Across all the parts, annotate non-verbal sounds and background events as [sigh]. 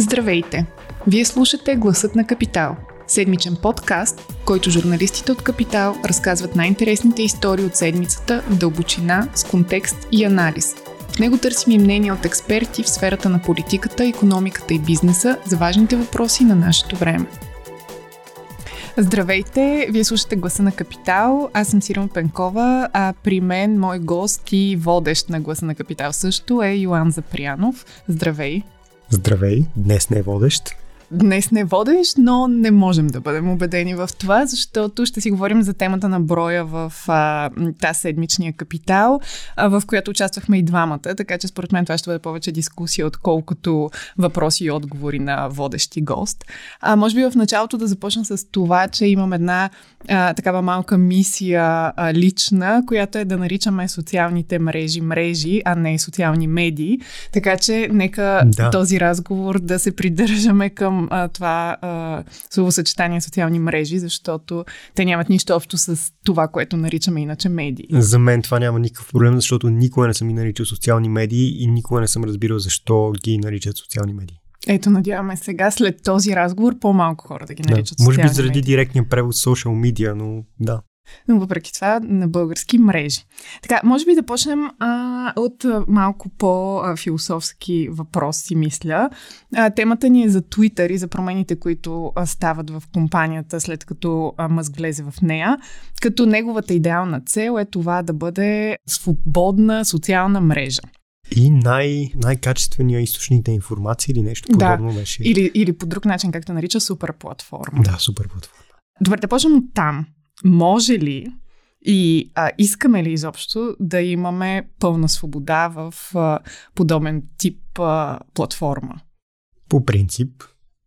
Здравейте! Вие слушате Гласът на Капитал. Седмичен подкаст, в който журналистите от Капитал разказват най-интересните истории от седмицата в дълбочина, с контекст и анализ. В него търсим и мнения от експерти в сферата на политиката, економиката и бизнеса за важните въпроси на нашето време. Здравейте! Вие слушате Гласа на Капитал. Аз съм Сирма Пенкова, а при мен мой гост и водещ на Гласа на Капитал също е Йоан Запрянов. Здравей! Здравей! Днес не е водещ днес не водиш, но не можем да бъдем убедени в това, защото ще си говорим за темата на броя в а, тази седмичния капитал, а, в която участвахме и двамата, така че според мен това ще бъде повече дискусия, отколкото въпроси и отговори на водещи гост. А, може би в началото да започна с това, че имам една а, такава малка мисия а, лична, която е да наричаме социалните мрежи мрежи, а не социални медии. Така че нека да. този разговор да се придържаме към а, това а, словосъчетание социални мрежи, защото те нямат нищо общо с това, което наричаме иначе медии. За мен това няма никакъв проблем, защото никога не съм ги наричал социални медии и никога не съм разбирал защо ги наричат социални медии. Ето, надяваме сега, след този разговор, по-малко хора да ги наричат да, Може би заради медии. директния превод social media, но да но въпреки това на български мрежи. Така, може би да почнем а, от малко по-философски въпроси, мисля. А, темата ни е за Twitter и за промените, които а, стават в компанията след като а, Мъск влезе в нея, като неговата идеална цел е това да бъде свободна социална мрежа. И най- най-качествения източник на информация или нещо подобно да. беше. Или, или по друг начин, както нарича супер платформа. Да, супер платформа. Добре, да почнем от там може ли и а, искаме ли изобщо да имаме пълна свобода в а, подобен тип а, платформа? По принцип,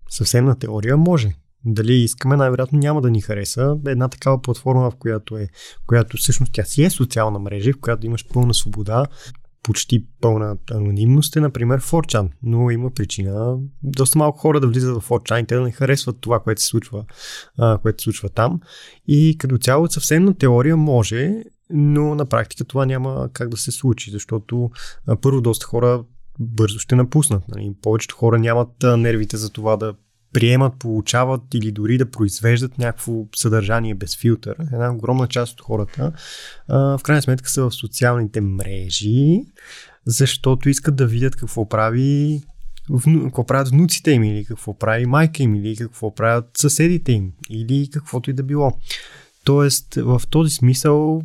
съвсем на теория може. Дали искаме, най-вероятно няма да ни хареса една такава платформа, в която е, която всъщност тя си е социална мрежа, в която имаш пълна свобода почти пълна анонимност е, например, 4chan, но има причина доста малко хора да влизат в 4chan и те да не харесват това, което се случва, а, което се случва там. И като цяло съвсем на теория може, но на практика това няма как да се случи, защото а, първо доста хора бързо ще напуснат. Нали? Повечето хора нямат а, нервите за това да приемат, получават или дори да произвеждат някакво съдържание без филтър. Една огромна част от хората а, в крайна сметка са в социалните мрежи, защото искат да видят какво прави какво правят внуците им или какво прави майка им или какво правят съседите им или каквото и да било. Тоест, в този смисъл,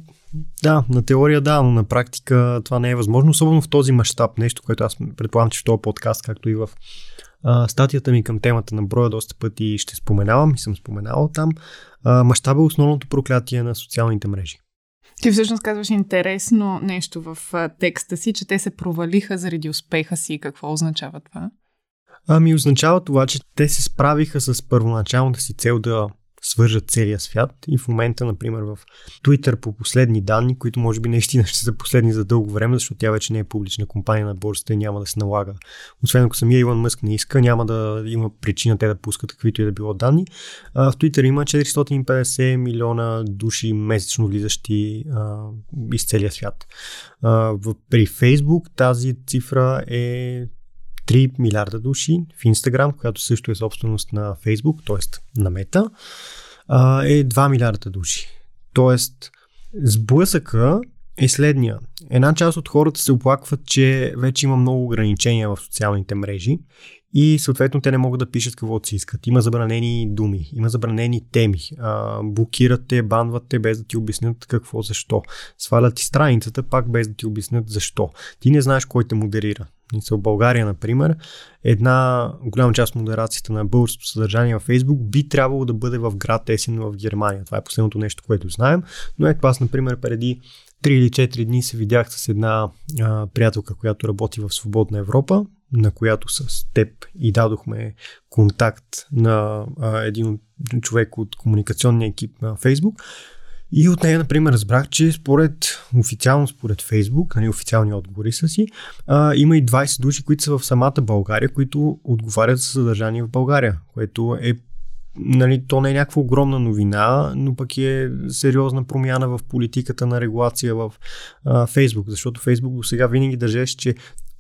да, на теория да, но на практика това не е възможно, особено в този мащаб, нещо, което аз предполагам, че в този подкаст, както и в а, статията ми към темата на броя доста пъти ще споменавам и съм споменавал там. мащаба е основното проклятие на социалните мрежи. Ти всъщност казваш интересно нещо в текста си, че те се провалиха заради успеха си. Какво означава това? Ами означава това, че те се справиха с първоначалната си цел да свържат целия свят и в момента, например, в Twitter по последни данни, които може би наистина ще са последни за дълго време, защото тя вече не е публична компания на борсата и няма да се налага. Освен ако самия Илон Мъск не иска, няма да има причина те да пускат каквито и да било данни. А, в Twitter има 450 милиона души месечно влизащи а, из целия свят. А, в, при Facebook тази цифра е 3 милиарда души в Instagram, която също е собственост на Facebook, т.е. на Мета, е 2 милиарда души. Тоест, сблъсъка е следния. Една част от хората се оплакват, че вече има много ограничения в социалните мрежи и съответно те не могат да пишат каквото си искат. Има забранени думи, има забранени теми, а, блокират те, банват те без да ти обяснят какво, защо. Свалят ти страницата пак без да ти обяснят защо. Ти не знаеш кой те модерира. В България, например, една голяма част от модерацията на българското съдържание във Facebook би трябвало да бъде в град Есен в Германия. Това е последното нещо, което знаем. Но ето аз, например, преди 3 или 4 дни се видях с една а, приятелка, която работи в Свободна Европа, на която с теб и дадохме контакт на а, един човек от комуникационния екип на Facebook. И от нея, например, разбрах, че според официално според Фейсбук, нали, официални отговори са си, а, има и 20 души, които са в самата България, които отговарят за съдържание в България, което е нали, то не е някаква огромна новина, но пък е сериозна промяна в политиката на регулация в а, Фейсбук, защото Фейсбук до сега винаги държеше, че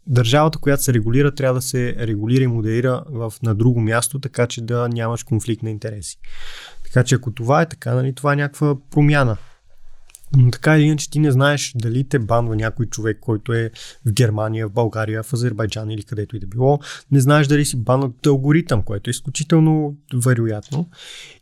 държавата, която се регулира, трябва да се регулира и модерира в, на друго място, така че да нямаш конфликт на интереси. Така че ако това е така, нали, това е някаква промяна. Но така или иначе ти не знаеш дали те банва някой човек, който е в Германия, в България, в Азербайджан или където и да било. Не знаеш дали си банат алгоритъм, което е изключително вероятно.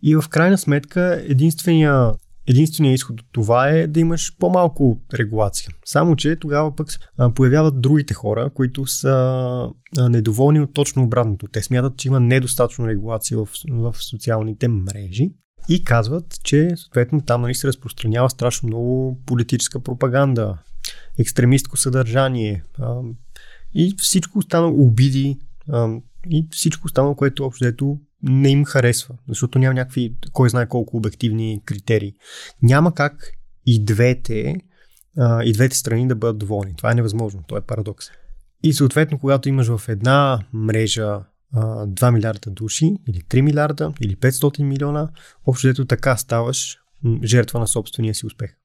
И в крайна сметка единствения Единственият изход от това е да имаш по-малко регулация. Само, че тогава пък появяват другите хора, които са недоволни от точно обратното. Те смятат, че има недостатъчно регулация в, в социалните мрежи и казват, че съответно там нали, се разпространява страшно много политическа пропаганда, екстремистко съдържание а, и всичко останало обиди а, и всичко останало, което общо ето не им харесва, защото няма някакви, кой знае колко обективни критерии. Няма как и двете, а, и двете страни да бъдат доволни. Това е невъзможно, то е парадокс. И съответно, когато имаш в една мрежа 2 милиарда души, или 3 милиарда, или 500 милиона, общо дето така ставаш жертва на собствения си успех.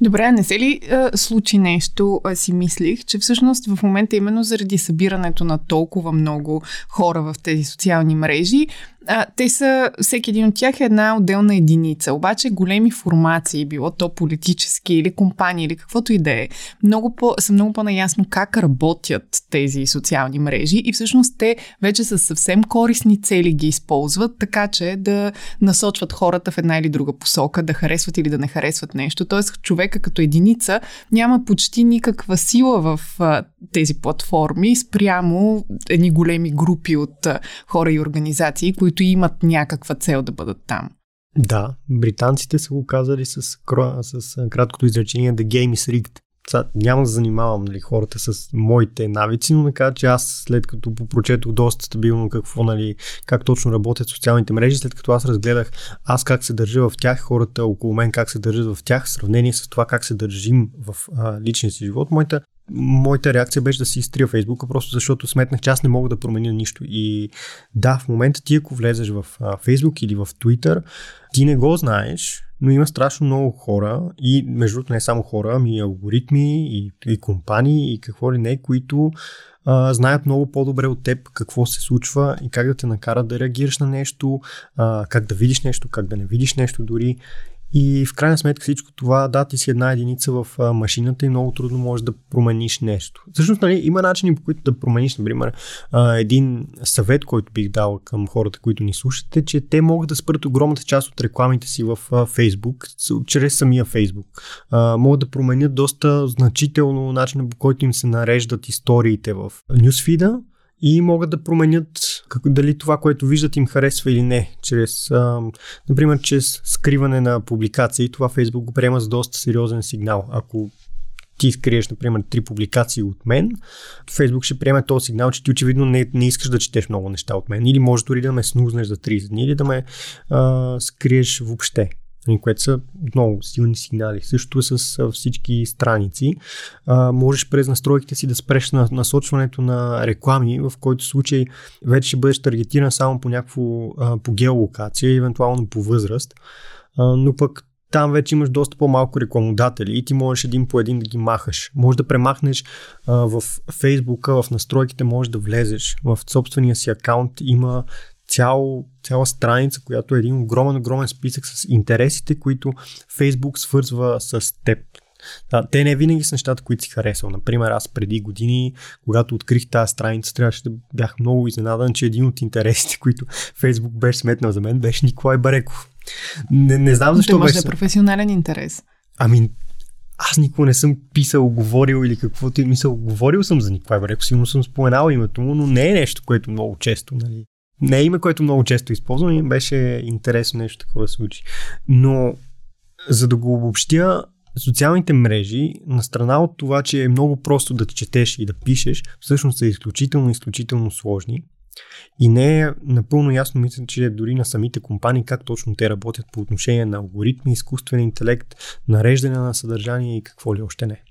Добре, не се ли а, случи нещо, а, си мислих, че всъщност в момента именно заради събирането на толкова много хора в тези социални мрежи, а, те са, всеки един от тях е една отделна единица. Обаче големи формации, било то политически или компании или каквото и да е, много по, са много по-наясно как работят тези социални мрежи и всъщност те вече с съвсем корисни цели ги използват, така че да насочват хората в една или друга посока, да харесват или да не харесват нещо. Тоест човека като единица няма почти никаква сила в а, тези платформи спрямо едни големи групи от а, хора и организации, които имат някаква цел да бъдат там. Да, британците са го казали с, с краткото изречение The game is rigged. Сега, няма да занимавам нали, хората с моите навици, но да че аз след като попрочетох доста стабилно какво, нали, как точно работят социалните мрежи, след като аз разгледах аз как се държа в тях, хората около мен как се държат в тях, в сравнение с това как се държим в а, личния си живот, моята моята реакция беше да си изтрия Фейсбука, просто защото сметнах, че аз не мога да променя нищо. И да, в момента ти ако влезеш в Фейсбук или в Twitter, ти не го знаеш, но има страшно много хора и между другото не само хора, ами и алгоритми и, и компании и какво ли не, които а, знаят много по-добре от теб какво се случва и как да те накарат да реагираш на нещо, а, как да видиш нещо, как да не видиш нещо дори. И в крайна сметка всичко това, да, ти си една единица в машината и много трудно можеш да промениш нещо. Всъщност, нали, има начини по които да промениш, например, един съвет, който бих дал към хората, които ни слушате, че те могат да спрат огромната част от рекламите си в а, Facebook, чрез самия Facebook. Могат да променят доста значително начина по който им се нареждат историите в нюсфида, и могат да променят как, дали това, което виждат им харесва или не. Чрез, а, например, чрез скриване на публикации. Това Facebook го приема с доста сериозен сигнал. Ако ти скриеш, например, три публикации от мен, Facebook ще приеме този сигнал, че ти очевидно не, не искаш да четеш много неща от мен. Или може дори да ме снузнеш за 30 дни, или да ме а, скриеш въобще. Нали, което са много силни сигнали. Също е с всички страници. А, можеш през настройките си да спреш на насочването на реклами, в който случай вече ще бъдеш таргетиран само по някакво по геолокация, евентуално по възраст. А, но пък там вече имаш доста по-малко рекламодатели и ти можеш един по един да ги махаш. Може да премахнеш а, в Фейсбука, в настройките можеш да влезеш. В собствения си акаунт има цял, цяла страница, която е един огромен, огромен списък с интересите, които Фейсбук свързва с теб. Да, те не винаги са нещата, които си харесал. Например, аз преди години, когато открих тази страница, трябваше да бях много изненадан, че един от интересите, които Фейсбук беше сметнал за мен, беше Николай Бареков. Не, не знам защо. може беше... да е професионален интерес. Ами, аз никога не съм писал, говорил или каквото и мисъл. Говорил съм за Николай Бареков, сигурно съм споменал името му, но не е нещо, което много често нали, не е име, което много често използвам и беше интересно нещо такова да случи. Но за да го обобщя, социалните мрежи, на страна от това, че е много просто да четеш и да пишеш, всъщност са изключително, изключително сложни. И не е напълно ясно, мисля, че дори на самите компании как точно те работят по отношение на алгоритми, изкуствен интелект, нареждане на съдържание и какво ли още не.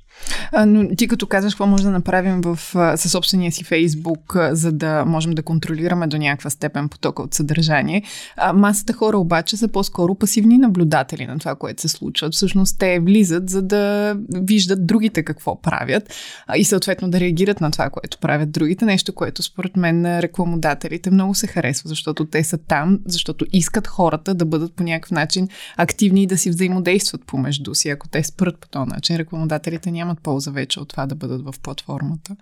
А, но ти като казваш какво може да направим в, със собствения си Фейсбук, за да можем да контролираме до някаква степен потока от съдържание, а, масата хора обаче са по-скоро пасивни наблюдатели на това, което се случва. Всъщност те влизат, за да виждат другите какво правят а, и съответно да реагират на това, което правят другите. Нещо, което според мен на рекламодателите много се харесва, защото те са там, защото искат хората да бъдат по някакъв начин активни и да си взаимодействат помежду си. Ако те спрат по този начин, рекламодателите нямат полза вече от това да бъдат в платформата.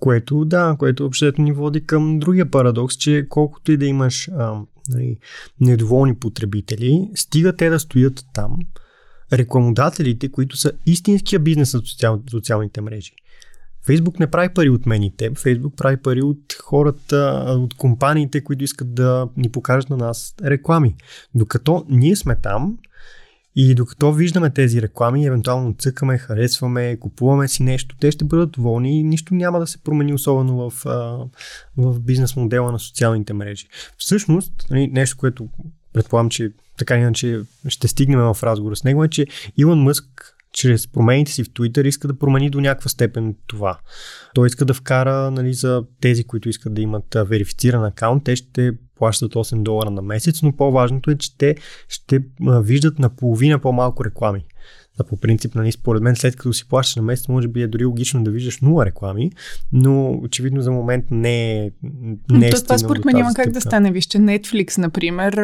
Което, да, което общото ни води към другия парадокс, че колкото и да имаш а, нали, недоволни потребители, стига те да стоят там, рекламодателите, които са истинския бизнес на социал, социалните мрежи. Фейсбук не прави пари от мен и теб. Фейсбук прави пари от хората, от компаниите, които искат да ни покажат на нас реклами. Докато ние сме там, и докато виждаме тези реклами, евентуално цъкаме, харесваме, купуваме си нещо, те ще бъдат доволни и нищо няма да се промени особено в, в бизнес модела на социалните мрежи. Всъщност, нали, нещо, което предполагам, че така иначе ще стигнем в разговор с него, е, че Илон Мъск чрез промените си в Twitter иска да промени до някаква степен това. Той иска да вкара нали, за тези, които искат да имат верифициран акаунт, те ще плащат 8 долара на месец, но по-важното е, че те ще виждат наполовина по-малко реклами. Да, по принцип, нали, според мен, след като си плащаш на месец, може би е дори логично да виждаш нула реклами, но очевидно за момент не е. Не е То, това според мен няма как да стане. Вижте, Netflix, например,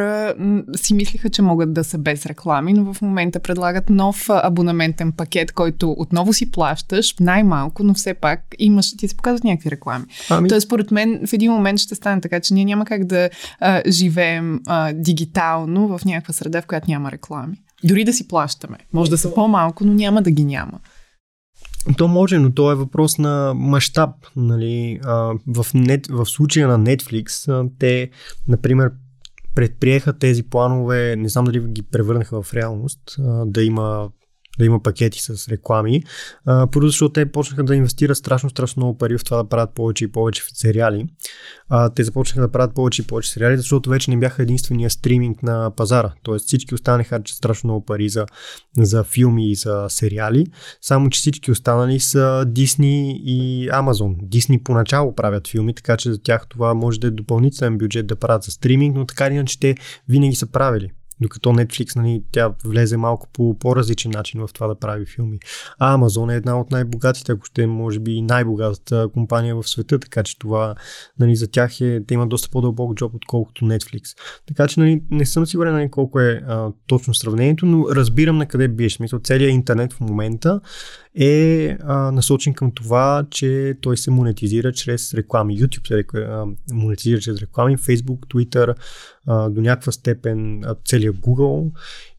си мислиха, че могат да са без реклами, но в момента предлагат нов абонаментен пакет, който отново си плащаш, най-малко, но все пак имаш, ти се показват някакви реклами. Ами... Тоест, според мен, в един момент ще стане така, че ние няма как да а, живеем а, дигитално в някаква среда, в която няма реклами. Дори да си плащаме. Може да са по-малко, но няма да ги няма. То може, но то е въпрос на мащаб. Нали? в, нет, в случая на Netflix, те, например, предприеха тези планове, не знам дали ги превърнаха в реалност, да има да има пакети с реклами. А, първо, защото те почнаха да инвестират страшно, страшно много пари в това да правят повече и повече сериали. А, те започнаха да правят повече и повече сериали, защото вече не бяха единствения стриминг на пазара. Тоест всички останали харчат страшно много пари за, за филми и за сериали. Само, че всички останали са Disney и Amazon. Disney поначало правят филми, така че за тях това може да е допълнителен бюджет да правят за стриминг, но така иначе те винаги са правили. Докато Netflix, нали, тя влезе малко по по-различен начин в това да прави филми. А Amazon е една от най-богатите, ако ще може би най-богатата компания в света, така че това нали, за тях е, те имат доста по-дълбок джоб, отколкото Netflix. Така че нали, не съм сигурен нали, колко е а, точно сравнението, но разбирам на къде биеш. Смисъл, целият интернет в момента е а, насочен към това, че той се монетизира чрез реклами. YouTube се а, монетизира чрез реклами, Facebook, Twitter, до някаква степен целият Google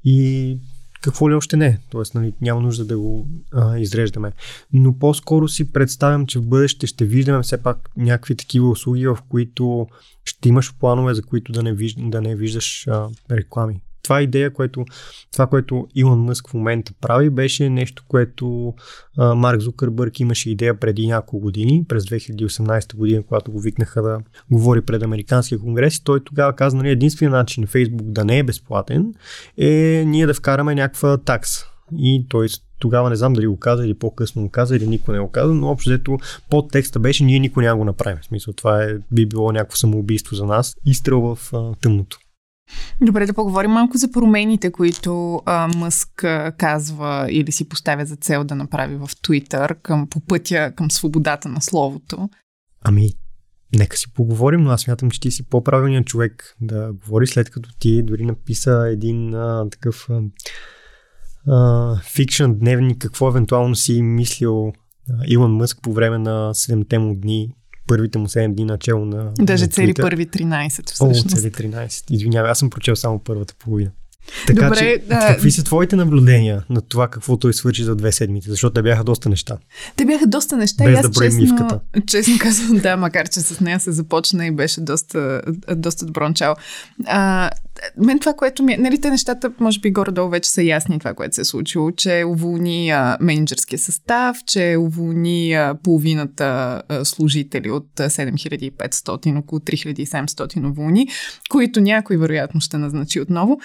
и какво ли още не. Тоест, нали, няма нужда да го а, изреждаме. Но по-скоро си представям, че в бъдеще ще виждаме все пак някакви такива услуги, в които ще имаш планове, за които да не, виж, да не виждаш а, реклами това идея, което, това, което Илон Мъск в момента прави, беше нещо, което а, Марк Зукърбърг имаше идея преди няколко години, през 2018 година, когато го викнаха да говори пред Американския конгрес той тогава каза, нали, единственият начин Фейсбук да не е безплатен е ние да вкараме някаква такса. И той тогава не знам дали го каза или по-късно го каза или никой не го каза, но общо взето под текста беше ние никой няма го направим. В смисъл това е, би било някакво самоубийство за нас. Изстрел в а, тъмното. Добре да поговорим малко за промените, които а, Мъск а, казва или си поставя за цел да направи в Твитър към, по пътя към свободата на словото. Ами, нека си поговорим, но аз смятам, че ти си по-правилният човек да говори, след като ти дори написа един а, такъв фикшн дневник, какво евентуално си мислил Илон Мъск по време на 7 му дни първите му 7 дни начало на. Даже цели първи 13. Всъщност. О, цели 13. Извинявай, аз съм прочел само първата половина. Така Добре, че, да. какви са твоите наблюдения на това какво той свърши за две седмици? Защото те бяха доста неща. Те бяха доста неща. Без да броим мивката. [laughs] Честно казвам, да, макар че с нея се започна и беше доста, доста добро начало. А, мен това, което ми е, нали, те нещата, може би горе-долу вече са ясни това, което се е случило, че уволни а, менеджерския състав, че уволни а, половината а, служители от 7500, около 3700 уволни, които някой вероятно ще назначи отново.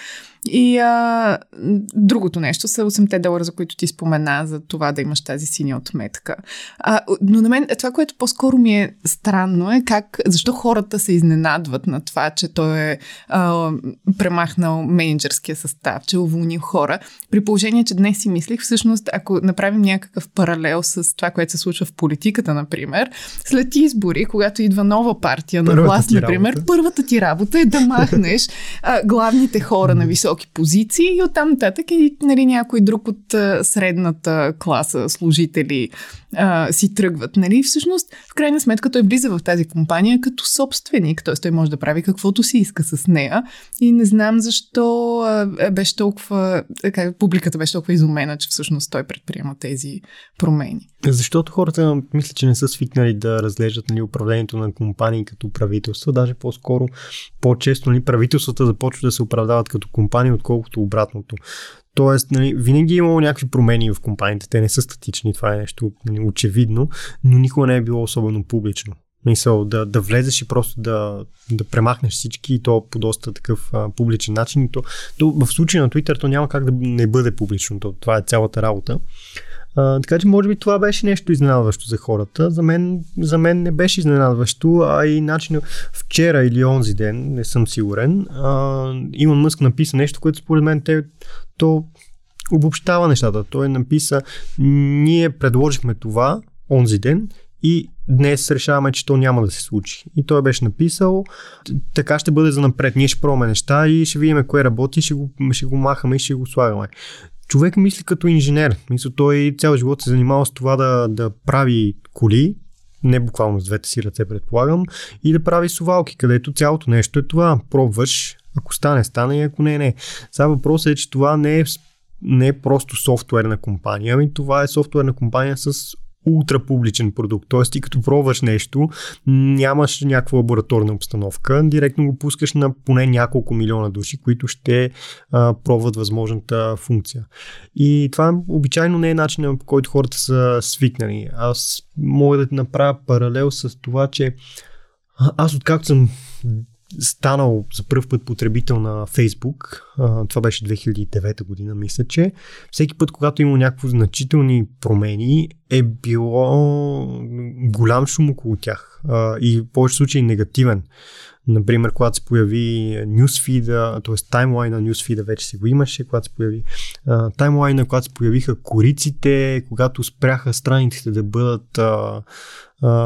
И а, другото нещо са 8 долара, за които ти спомена, за това да имаш тази синя отметка. А, но на мен това, което по-скоро ми е странно е как, защо хората се изненадват на това, че той е а, премахнал менеджерския състав, че е уволнил хора. При положение, че днес си мислих, всъщност, ако направим някакъв паралел с това, което се случва в политиката, например, след избори, когато идва нова партия на власт, например, работа. първата ти работа е да махнеш а, главните хора на високи позиции и оттам нататък и нали, някой друг от средната класа служители а, си тръгват. Нали? Всъщност, в крайна сметка, той влиза в тази компания като собственик, т.е. той може да прави каквото си иска с нея и не знам защо а, беше толкова, как, публиката беше толкова изумена, че всъщност той предприема тези промени. Защото хората мисля, че не са свикнали да разглеждат нали, управлението на компании като правителство, даже по-скоро, по-често нали, правителствата започват да се оправдават като компании, отколкото обратното. Тоест, нали, винаги е имало някакви промени в компаниите. Те не са статични, това е нещо нали, очевидно, но никога не е било особено публично. Мисъл, да, да влезеш и просто да, да премахнеш всички и то по доста такъв а, публичен начин. То, то, в случая на Twitter то няма как да не бъде публично. То, това е цялата работа. Така че може би това беше нещо изненадващо за хората. За мен, за мен не беше изненадващо, а и начин вчера или онзи ден, не съм сигурен, а, Иман Мъск написа нещо, което според мен те, то обобщава нещата. Той написа, ние предложихме това онзи ден и днес решаваме, че то няма да се случи. И той беше написал, така ще бъде за напред. Ние ще пробваме неща и ще видим кое работи, ще го, ще го махаме и ще го слагаме. Човек мисли като инженер. Мисля, той цял живот се занимава с това да, да прави коли, не буквално с двете си ръце, предполагам, и да прави сувалки, където цялото нещо е това. Пробваш, ако стане, стане и ако не, не. Сега въпросът е, че това не е, не е просто софтуерна компания, ами това е софтуерна компания с ултра публичен продукт. Тоест, ти като пробваш нещо, нямаш някаква лабораторна обстановка, директно го пускаш на поне няколко милиона души, които ще а, пробват възможната функция. И това обичайно не е начинът по който хората са свикнали. Аз мога да направя паралел с това, че аз откакто съм станал за първ път потребител на Фейсбук, това беше 2009 година, мисля, че всеки път, когато има някакви значителни промени, е било голям шум около тях и в повече случаи негативен. Например, когато се появи нюсфида, т.е. таймлайна нюсфида вече си го имаше, когато се появи таймлайна, когато се появиха кориците, когато спряха страниците да бъдат а,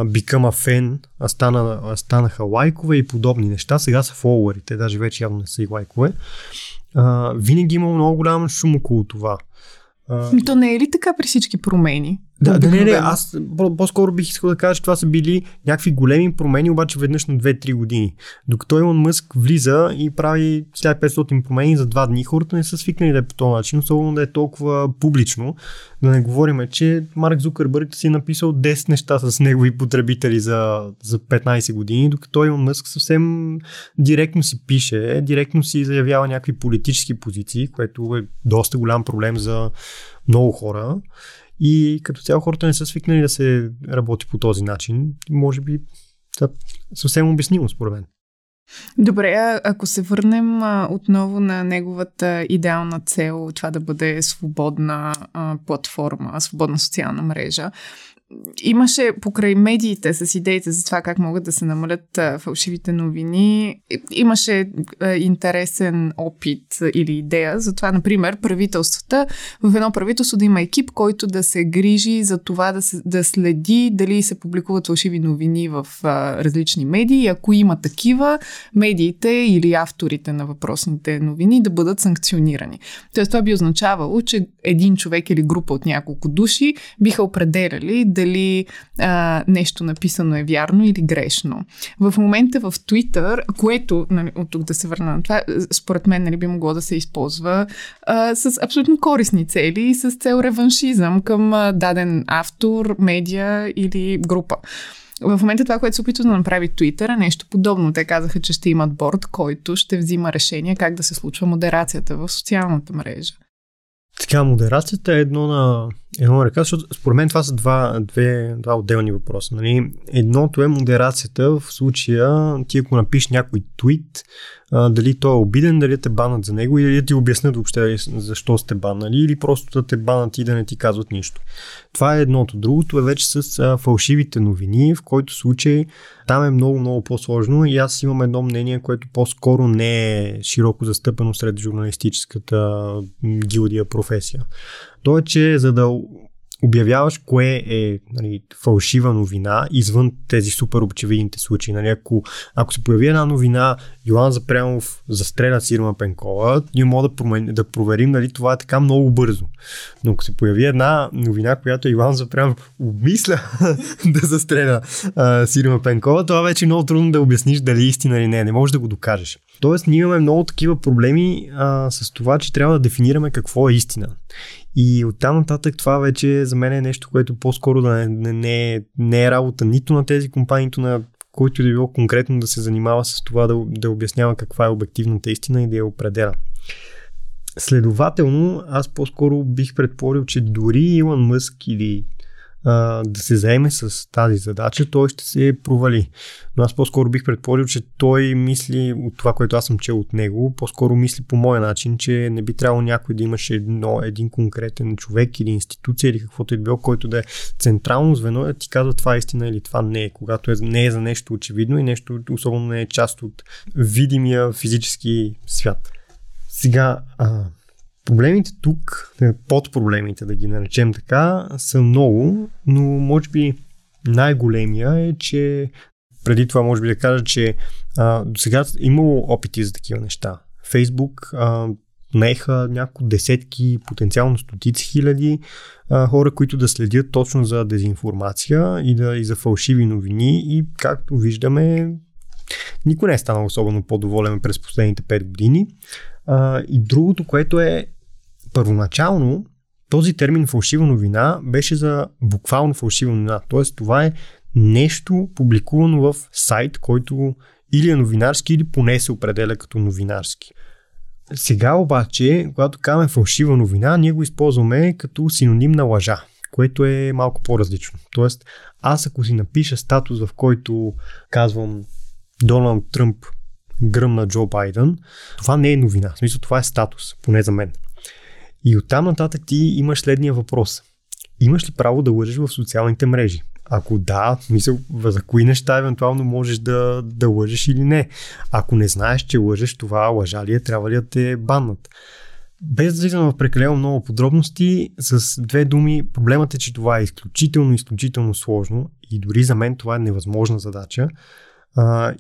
Become a fan, а, стана, а станаха лайкове и подобни неща. Сега са фолуарите, даже вече явно не са и лайкове. А, винаги има много голям шум около това. А... То не е ли така при всички промени? Да, да, не, не, аз по-скоро бих искал да кажа, че това са били някакви големи промени, обаче веднъж на 2-3 години. Докато Илон Мъск влиза и прави 1500 промени за 2 дни, хората не са свикнали да е по този начин, особено да е толкова публично. Да не говорим, че Марк Зукърбърг си е написал 10 неща с негови потребители за, за 15 години, докато Илон Мъск съвсем директно си пише, директно си заявява някакви политически позиции, което е доста голям проблем за много хора. И като цяло хората не са свикнали да се работи по този начин. Може би да, съвсем обяснимо според мен. Добре, ако се върнем а, отново на неговата идеална цел, това да бъде свободна а, платформа, свободна социална мрежа, имаше покрай медиите с идеите за това как могат да се намалят фалшивите новини, имаше интересен опит или идея за това, например, правителствата, в едно правителство да има екип, който да се грижи за това да, се, да следи дали се публикуват фалшиви новини в различни медии. Ако има такива, медиите или авторите на въпросните новини да бъдат санкционирани. Тоест това би означавало, че един човек или група от няколко души биха определяли дали а, нещо написано е вярно или грешно. В момента в Twitter, което, нали, от тук да се върна на това, според мен нали, би могло да се използва а, с абсолютно корисни цели и с цел реваншизъм към а, даден автор, медия или група. В момента това, което се опитва да направи Twitter е нещо подобно. Те казаха, че ще имат борд, който ще взима решение как да се случва модерацията в социалната мрежа. Така, модерацията е едно на, едно ръка, защото според мен това са два, две, два отделни въпроса. Нали? Едното е модерацията, в случая ти ако напишеш някой твит, а, дали той е обиден, дали те банат за него или да ти обяснят въобще защо сте банали или просто да те банат и да не ти казват нищо. Това е едното. Другото е вече с а, фалшивите новини, в който случай там е много, много по-сложно и аз имам едно мнение, което по-скоро не е широко застъпено сред журналистическата гилдия професия. То е, че за да обявяваш кое е нали, фалшива новина извън тези супер очевидните случаи. Нали, ако, ако се появи една новина, Йоан Запрямов застреля Сирма Пенкова, ние можем да, промен... да проверим дали това е така много бързо. Но ако се появи една новина, която Йоан Запрямов обмисля [laughs] да застреля а, Сирма Пенкова, това вече е много трудно да обясниш дали е истина или не. Не можеш да го докажеш. Тоест, ние имаме много такива проблеми а, с това, че трябва да дефинираме какво е истина. И оттам нататък това вече за мен е нещо, което по-скоро да не, не, не, не е работа нито на тези компании, нито на който да било конкретно да се занимава с това да, да обяснява каква е обективната истина и да я определя. Следователно, аз по-скоро бих предположил, че дори Илон Мъск или да се заеме с тази задача, той ще се провали. Но аз по-скоро бих предположил, че той мисли от това, което аз съм чел от него, по-скоро мисли по моя начин, че не би трябвало някой да имаше едно, един конкретен човек или институция или каквото е било, който да е централно звено да ти казва това е истина или това не е, когато е, не е за нещо очевидно и нещо особено не е част от видимия физически свят. Сега, а, Проблемите тук, е, под проблемите да ги наречем така, са много, но може би най-големия е, че преди това може би да кажа, че а, до сега имало опити за такива неща. Фейсбук а, наеха няколко десетки, потенциално стотици хиляди а, хора, които да следят точно за дезинформация и, да, и за фалшиви новини и както виждаме никой не е станал особено по-доволен през последните 5 години. А, и другото, което е първоначално този термин фалшива новина беше за буквално фалшива новина. Тоест това е нещо публикувано в сайт, който или е новинарски, или поне се определя като новинарски. Сега обаче, когато казваме фалшива новина, ние го използваме като синоним на лъжа, което е малко по-различно. Тоест, аз ако си напиша статус, в който казвам Доналд Тръмп гръмна Джо Байден, това не е новина. В смисъл, това е статус, поне за мен. И оттам нататък ти имаш следния въпрос. Имаш ли право да лъжеш в социалните мрежи? Ако да, мисъл, за кои неща евентуално можеш да, да лъжеш или не. Ако не знаеш, че лъжеш, това лъжа ли е, трябва ли да те баннат. Без да влизам в прекалено много подробности, с две думи, проблемът е, че това е изключително, изключително сложно и дори за мен това е невъзможна задача.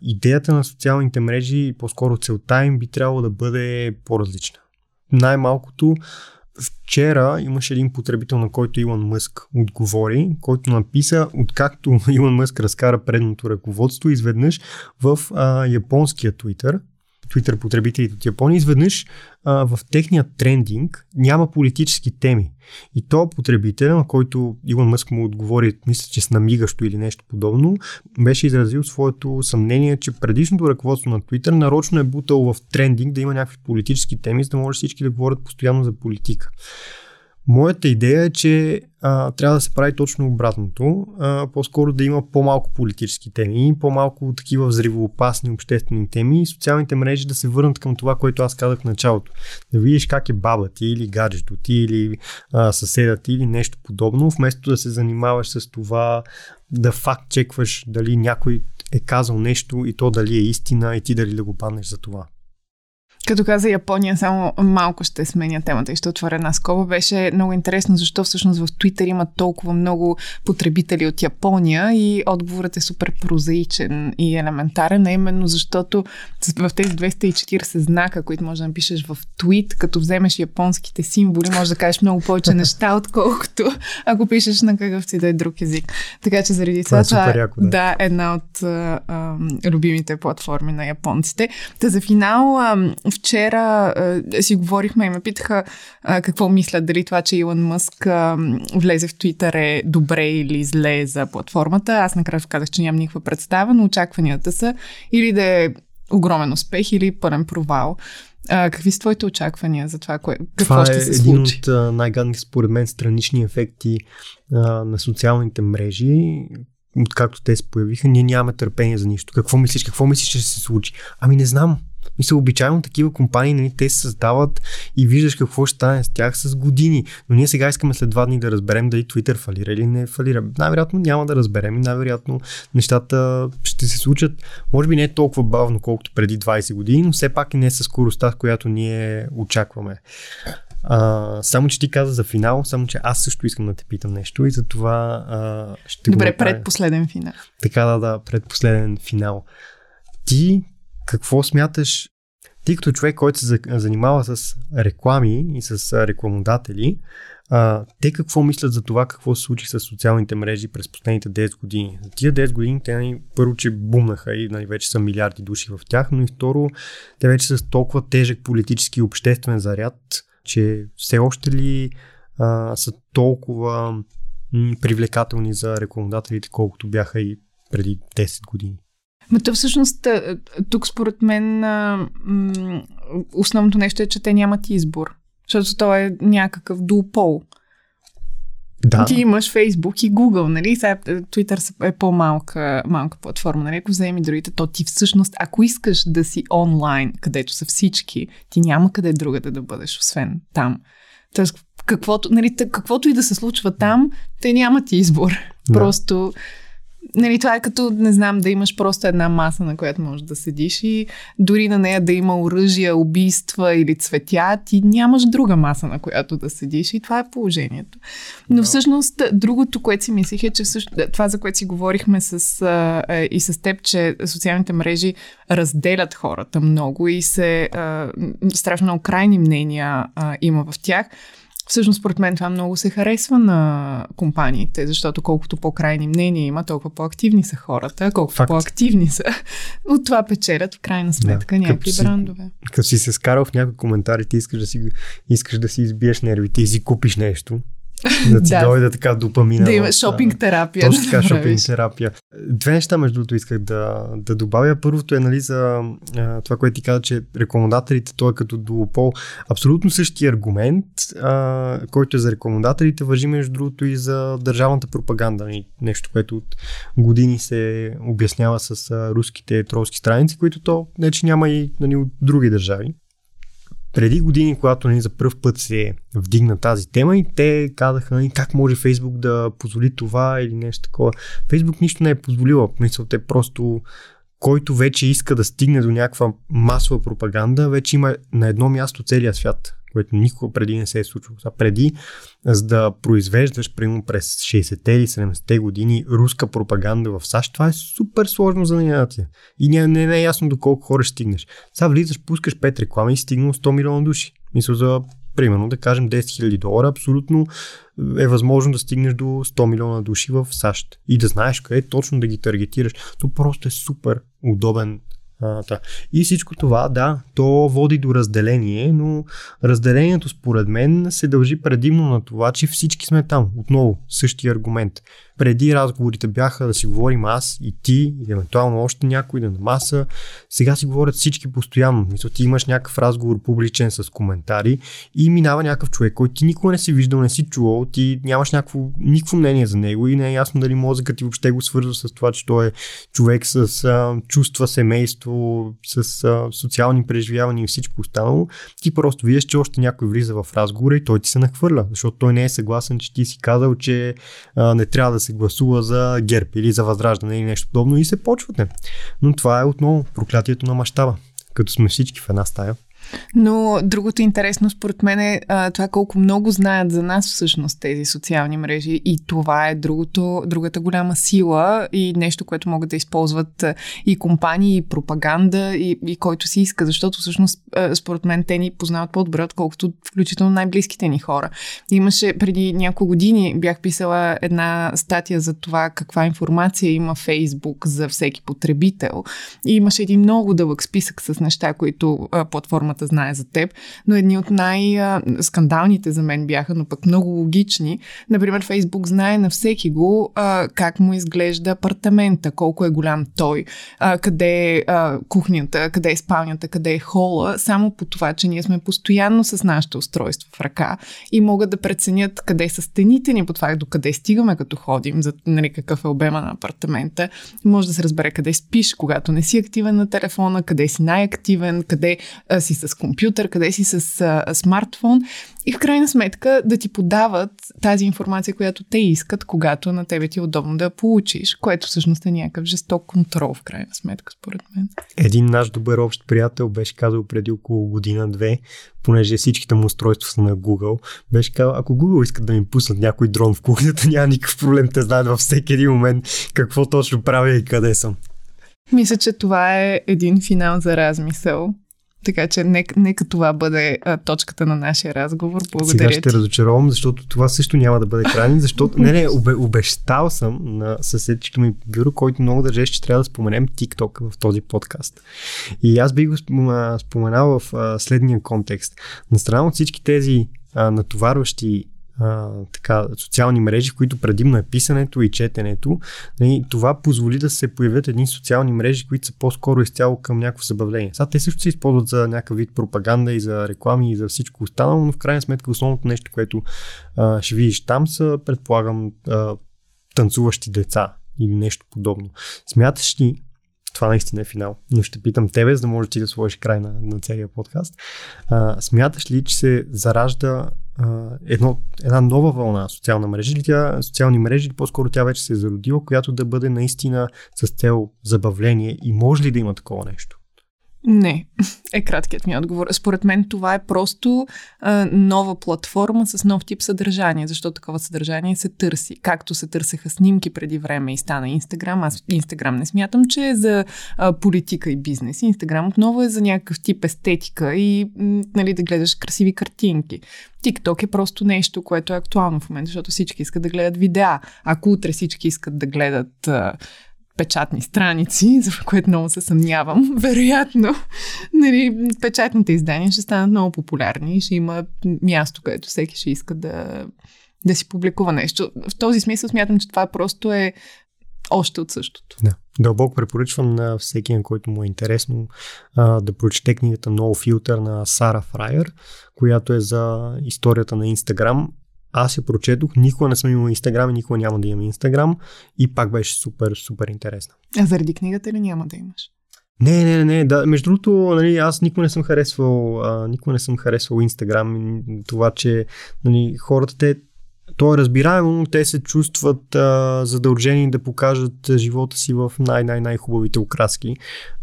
Идеята на социалните мрежи и по-скоро целта им би трябвало да бъде по-различна. Най-малкото Вчера имаше един потребител, на който Илон Мъск отговори, който написа, откакто [laughs] Илон Мъск разкара предното ръководство, изведнъж в а, японския Twitter, Twitter потребителите от Япония, изведнъж в техния трендинг няма политически теми. И то потребителя, на който Илон Мъск му отговори, мисля, че с намигащо или нещо подобно, беше изразил своето съмнение, че предишното ръководство на Twitter нарочно е бутал в трендинг да има някакви политически теми, за да може всички да говорят постоянно за политика. Моята идея е, че а, трябва да се прави точно обратното. А, по-скоро да има по-малко политически теми, по-малко такива взривоопасни обществени теми и социалните мрежи да се върнат към това, което аз казах в началото. Да видиш как е баба ти или гаджето ти или а, съседа ти или нещо подобно, вместо да се занимаваш с това да факт чекваш дали някой е казал нещо и то дали е истина и ти дали да го паднеш за това. Като каза Япония, само малко ще сменя темата и ще отворя една скоба. Беше много интересно защо всъщност в Твитър има толкова много потребители от Япония и отговорът е супер прозаичен и елементарен, а именно защото в тези 240 знака, които може да напишеш в твит, като вземеш японските символи, може да кажеш много повече неща, отколкото ако пишеш на какъвто си да е друг език. Така че заради това, това, е, яко, да. да, една от а, а, любимите платформи на японците. Та за финал, а, вчера а, си говорихме и ме питаха а, какво мислят, дали това, че Илон Мъск а, влезе в Твитър е добре или зле за платформата. Аз накрая казах, че нямам никаква представа, но очакванията са или да е огромен успех или пълен провал. А, какви са твоите очаквания за това, кое, какво това ще е се случи? един от най-гадните, според мен, странични ефекти а, на социалните мрежи, откакто те се появиха, ние нямаме търпение за нищо. Какво мислиш? Какво мислиш, че ще се случи? Ами не знам. Мисля, обичайно такива компании, нали, те се създават и виждаш какво ще стане с тях с години. Но ние сега искаме след два дни да разберем дали Twitter фалира или не фалира. Най-вероятно няма да разберем и най-вероятно нещата ще се случат, може би не е толкова бавно, колкото преди 20 години, но все пак и не е с скоростта, която ние очакваме. А, само, че ти каза за финал, само, че аз също искам да те питам нещо и за това а, ще Добре, го предпоследен финал. Така да, да, предпоследен финал. Ти какво смяташ, ти като човек, който се занимава с реклами и с рекламодатели, а, те какво мислят за това, какво се случи с социалните мрежи през последните 10 години? За тия 10 години те нали, първо, че бумнаха и нали, вече са милиарди души в тях, но и второ, те вече са с толкова тежък политически и обществен заряд, че все още ли а, са толкова м- привлекателни за рекламодателите, колкото бяха и преди 10 години? Ма то всъщност тук според мен основното нещо е, че те нямат избор. Защото то е някакъв дуопол. Да. Ти имаш Facebook и Google, нали? Сега Twitter е по-малка малка платформа, нали? Ако вземи другите, то ти всъщност, ако искаш да си онлайн, където са всички, ти няма къде другата да бъдеш, освен там. Тоест, каквото, нали, каквото и да се случва там, те нямат избор. Да. Просто Нали, това е като, не знам, да имаш просто една маса, на която можеш да седиш и дори на нея да има оръжия, убийства или цветя, ти нямаш друга маса, на която да седиш и това е положението. Но всъщност другото, което си мислих е, че всъщност, това, за което си говорихме с, а, и с теб, че социалните мрежи разделят хората много и се а, страшно крайни мнения а, има в тях. Всъщност, според мен това много се харесва на компаниите, защото колкото по-крайни мнения има, толкова по-активни са хората, колкото Факт. по-активни са. От това печелят в крайна сметка да, някакви си, брандове. Като си се скарал в някои коментари, ти искаш да си, искаш да си избиеш нервите и си купиш нещо. Да ти да. дойде така допамина. Да има шопинг терапия. Точно така, шопинг терапия. Две неща, между другото, исках да, да добавя. Първото е нали, за а, това, което ти каза, че рекламодателите, той е като дуопол. Абсолютно същия аргумент, а, който е за рекламодателите, въжи между другото и за държавната пропаганда. Нали, нещо, което от години се обяснява с а, руските тролски страници, които то не, че няма и нали, от други държави преди години, когато нали, за първ път се вдигна тази тема и те казаха нали, как може Фейсбук да позволи това или нещо такова. Фейсбук нищо не е позволила. Мисля, те просто който вече иска да стигне до някаква масова пропаганда, вече има на едно място целия свят което никога преди не се е случвало. Сега преди, за да произвеждаш, примерно през 60-те или 70-те години, руска пропаганда в САЩ, това е супер сложно за нация. И не, не, не е ясно до колко хора ще стигнеш. Сега влизаш, пускаш 5 реклами и стигнал 100 милиона души. Мисля за примерно да кажем 10 000 долара, абсолютно е възможно да стигнеш до 100 милиона души в САЩ и да знаеш къде точно да ги таргетираш. То просто е супер удобен а, да. И всичко това, да, то води до разделение, но разделението според мен се дължи предимно на това, че всички сме там. Отново, същия аргумент. Преди разговорите бяха да си говорим аз и ти, и евентуално още някой да на маса. Сега си говорят всички постоянно. Мисля, ти имаш някакъв разговор публичен с коментари и минава някакъв човек, който ти никога не си виждал, не си чувал, ти нямаш някакво, никакво мнение за него и не е ясно дали мозъкът ти въобще го свързва с това, че той е човек с а, чувства, семейство, с а, социални преживявания и всичко останало. Ти просто виждаш, че още някой влиза в разговора и той ти се нахвърля, защото той не е съгласен, че ти си казал, че а, не трябва да се гласува за ГЕРБ или за Възраждане или нещо подобно и се почвате. Но това е отново проклятието на мащаба, като сме всички в една стая. Но другото интересно според мен е а, това колко много знаят за нас всъщност тези социални мрежи. И това е другото, другата голяма сила и нещо, което могат да използват и компании, и пропаганда, и, и който си иска, защото всъщност според мен те ни познават по-добре, отколкото включително най-близките ни хора. Имаше преди няколко години, бях писала една статия за това каква информация има Фейсбук за всеки потребител. И имаше един много дълъг списък с неща, които платформата системата знае за теб, но едни от най-скандалните за мен бяха, но пък много логични. Например, Фейсбук знае на всеки го а, как му изглежда апартамента, колко е голям той, а, къде е а, кухнята, къде е спалнята, къде е хола, само по това, че ние сме постоянно с нашето устройство в ръка и могат да преценят къде са стените ни, по това до къде стигаме като ходим, за нали, какъв е обема на апартамента. Може да се разбере къде спиш, когато не си активен на телефона, къде си най-активен, къде а, си с компютър, къде си с а, смартфон и в крайна сметка да ти подават тази информация, която те искат, когато на тебе ти е удобно да я получиш, което всъщност е някакъв жесток контрол в крайна сметка, според мен. Един наш добър общ приятел беше казал преди около година-две, понеже всичките му устройства са на Google, беше казал, ако Google искат да ми пуснат някой дрон в кухнята, [laughs] няма никакъв проблем, те знаят във всеки един момент какво точно правя и къде съм. Мисля, че това е един финал за размисъл. Така че нека, нека това бъде а, точката на нашия разговор. Благодаря Сега ще ти. разочаровам, защото това също няма да бъде крайни, защото не, не, обе, обещал съм на съседчето ми бюро, който много държеше, че трябва да споменем TikTok в този подкаст. И аз бих го споменал в а, следния контекст. На страна от всички тези а, натоварващи а, така, социални мрежи, които предимно е писането и четенето. И това позволи да се появят едни социални мрежи, които са по-скоро изцяло към някакво забавление. Сега те също се използват за някакъв вид пропаганда и за реклами и за всичко останало, но в крайна сметка основното нещо, което а, ще видиш там са, предполагам, а, танцуващи деца или нещо подобно. Смяташ ли, това наистина е финал. Но ще питам тебе, за да можеш ти да сложиш край на, на целия подкаст. А, смяташ ли, че се заражда едно, една нова вълна социална мрежа или тя, социални мрежи, или по-скоро тя вече се е зародила, която да бъде наистина с цел забавление и може ли да има такова нещо? Не, [laughs] е краткият ми отговор. Според мен това е просто а, нова платформа с нов тип съдържание, защото такова съдържание се търси. Както се търсеха снимки преди време и стана Инстаграм, аз Инстаграм не смятам, че е за а, политика и бизнес. Инстаграм отново е за някакъв тип естетика и нали, да гледаш красиви картинки. TikTok е просто нещо, което е актуално в момента, защото всички искат да гледат видеа. Ако утре всички искат да гледат а, печатни страници, [laughs] за което много се съмнявам. [laughs] Вероятно, нали, печатните издания ще станат много популярни и ще има място, където всеки ще иска да, да си публикува нещо. В този смисъл смятам, че това просто е още от същото. Да. Дълбоко препоръчвам на всеки, на който му е интересно да прочете книгата No Filter на Сара Фрайер, която е за историята на Инстаграм аз я прочетох, никога не съм имал Инстаграм и никога няма да имам Инстаграм и пак беше супер, супер интересна. А заради книгата ли няма да имаш? Не, не, не, да. Между другото, нали, аз никога не съм харесвал, а, никога не съм харесвал Инстаграм. Това, че нали, хората те то е разбираемо, но те се чувстват а, задължени да покажат живота си в най-най-най-хубавите окраски.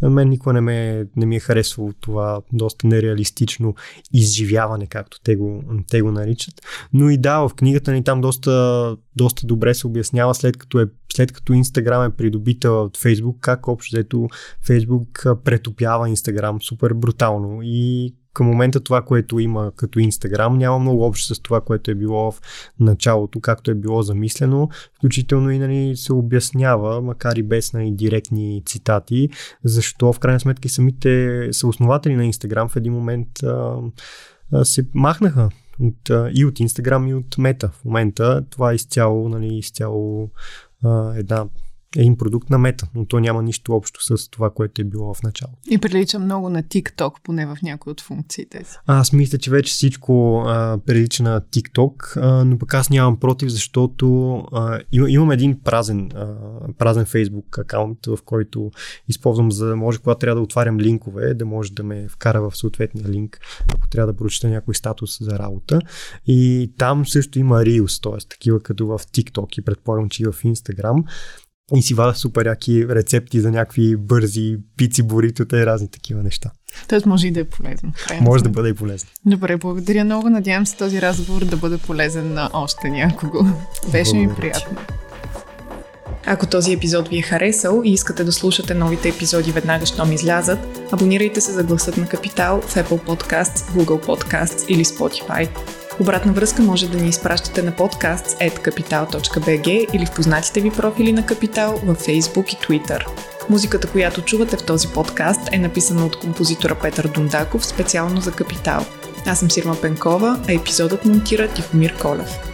А мен никога не, ме, не ми е харесвало това доста нереалистично изживяване, както те го, те го наричат. Но и да, в книгата ни там доста, доста добре се обяснява след като, е, след като Инстаграм е придобита от Фейсбук, как общо взето Фейсбук претопява Инстаграм супер брутално и към момента това, което има като Инстаграм, няма много общо с това, което е било в началото, както е било замислено, включително и нали, се обяснява, макар и без нали, директни цитати, защо в крайна сметка самите съоснователи на Инстаграм в един момент а, а, се махнаха от, а, и от Инстаграм и от Мета. В момента това е изцяло, нали, изцяло а, една един продукт на мета, но то няма нищо общо с това, което е било в началото. И прилича много на TikTok, поне в някои от функциите си. Аз мисля, че вече всичко а, прилича на TikTok, а, но пък аз нямам против, защото а, им, имам един празен, а, празен Facebook акаунт, в който използвам за да може, когато трябва да отварям линкове, да може да ме вкара в съответния линк, ако трябва да прочета някой статус за работа. И там също има Reels, т.е. такива като в TikTok и предполагам, че и в Instagram и си вада супер яки рецепти за някакви бързи пици, боритота и разни такива неща. Тоест може и да е полезно. Може да бъде и полезно. Добре, благодаря много. Надявам се този разговор да бъде полезен на още някого. Беше ми приятно. Ако този епизод ви е харесал и искате да слушате новите епизоди веднага, щом излязат, абонирайте се за гласът на Капитал в Apple Podcasts, Google Podcasts или Spotify. Обратна връзка може да ни изпращате на подкаст at capital.bg или в познатите ви профили на Капитал във Facebook и Twitter. Музиката, която чувате в този подкаст е написана от композитора Петър Дундаков специално за Капитал. Аз съм Сирма Пенкова, а епизодът монтира Тихомир Колев.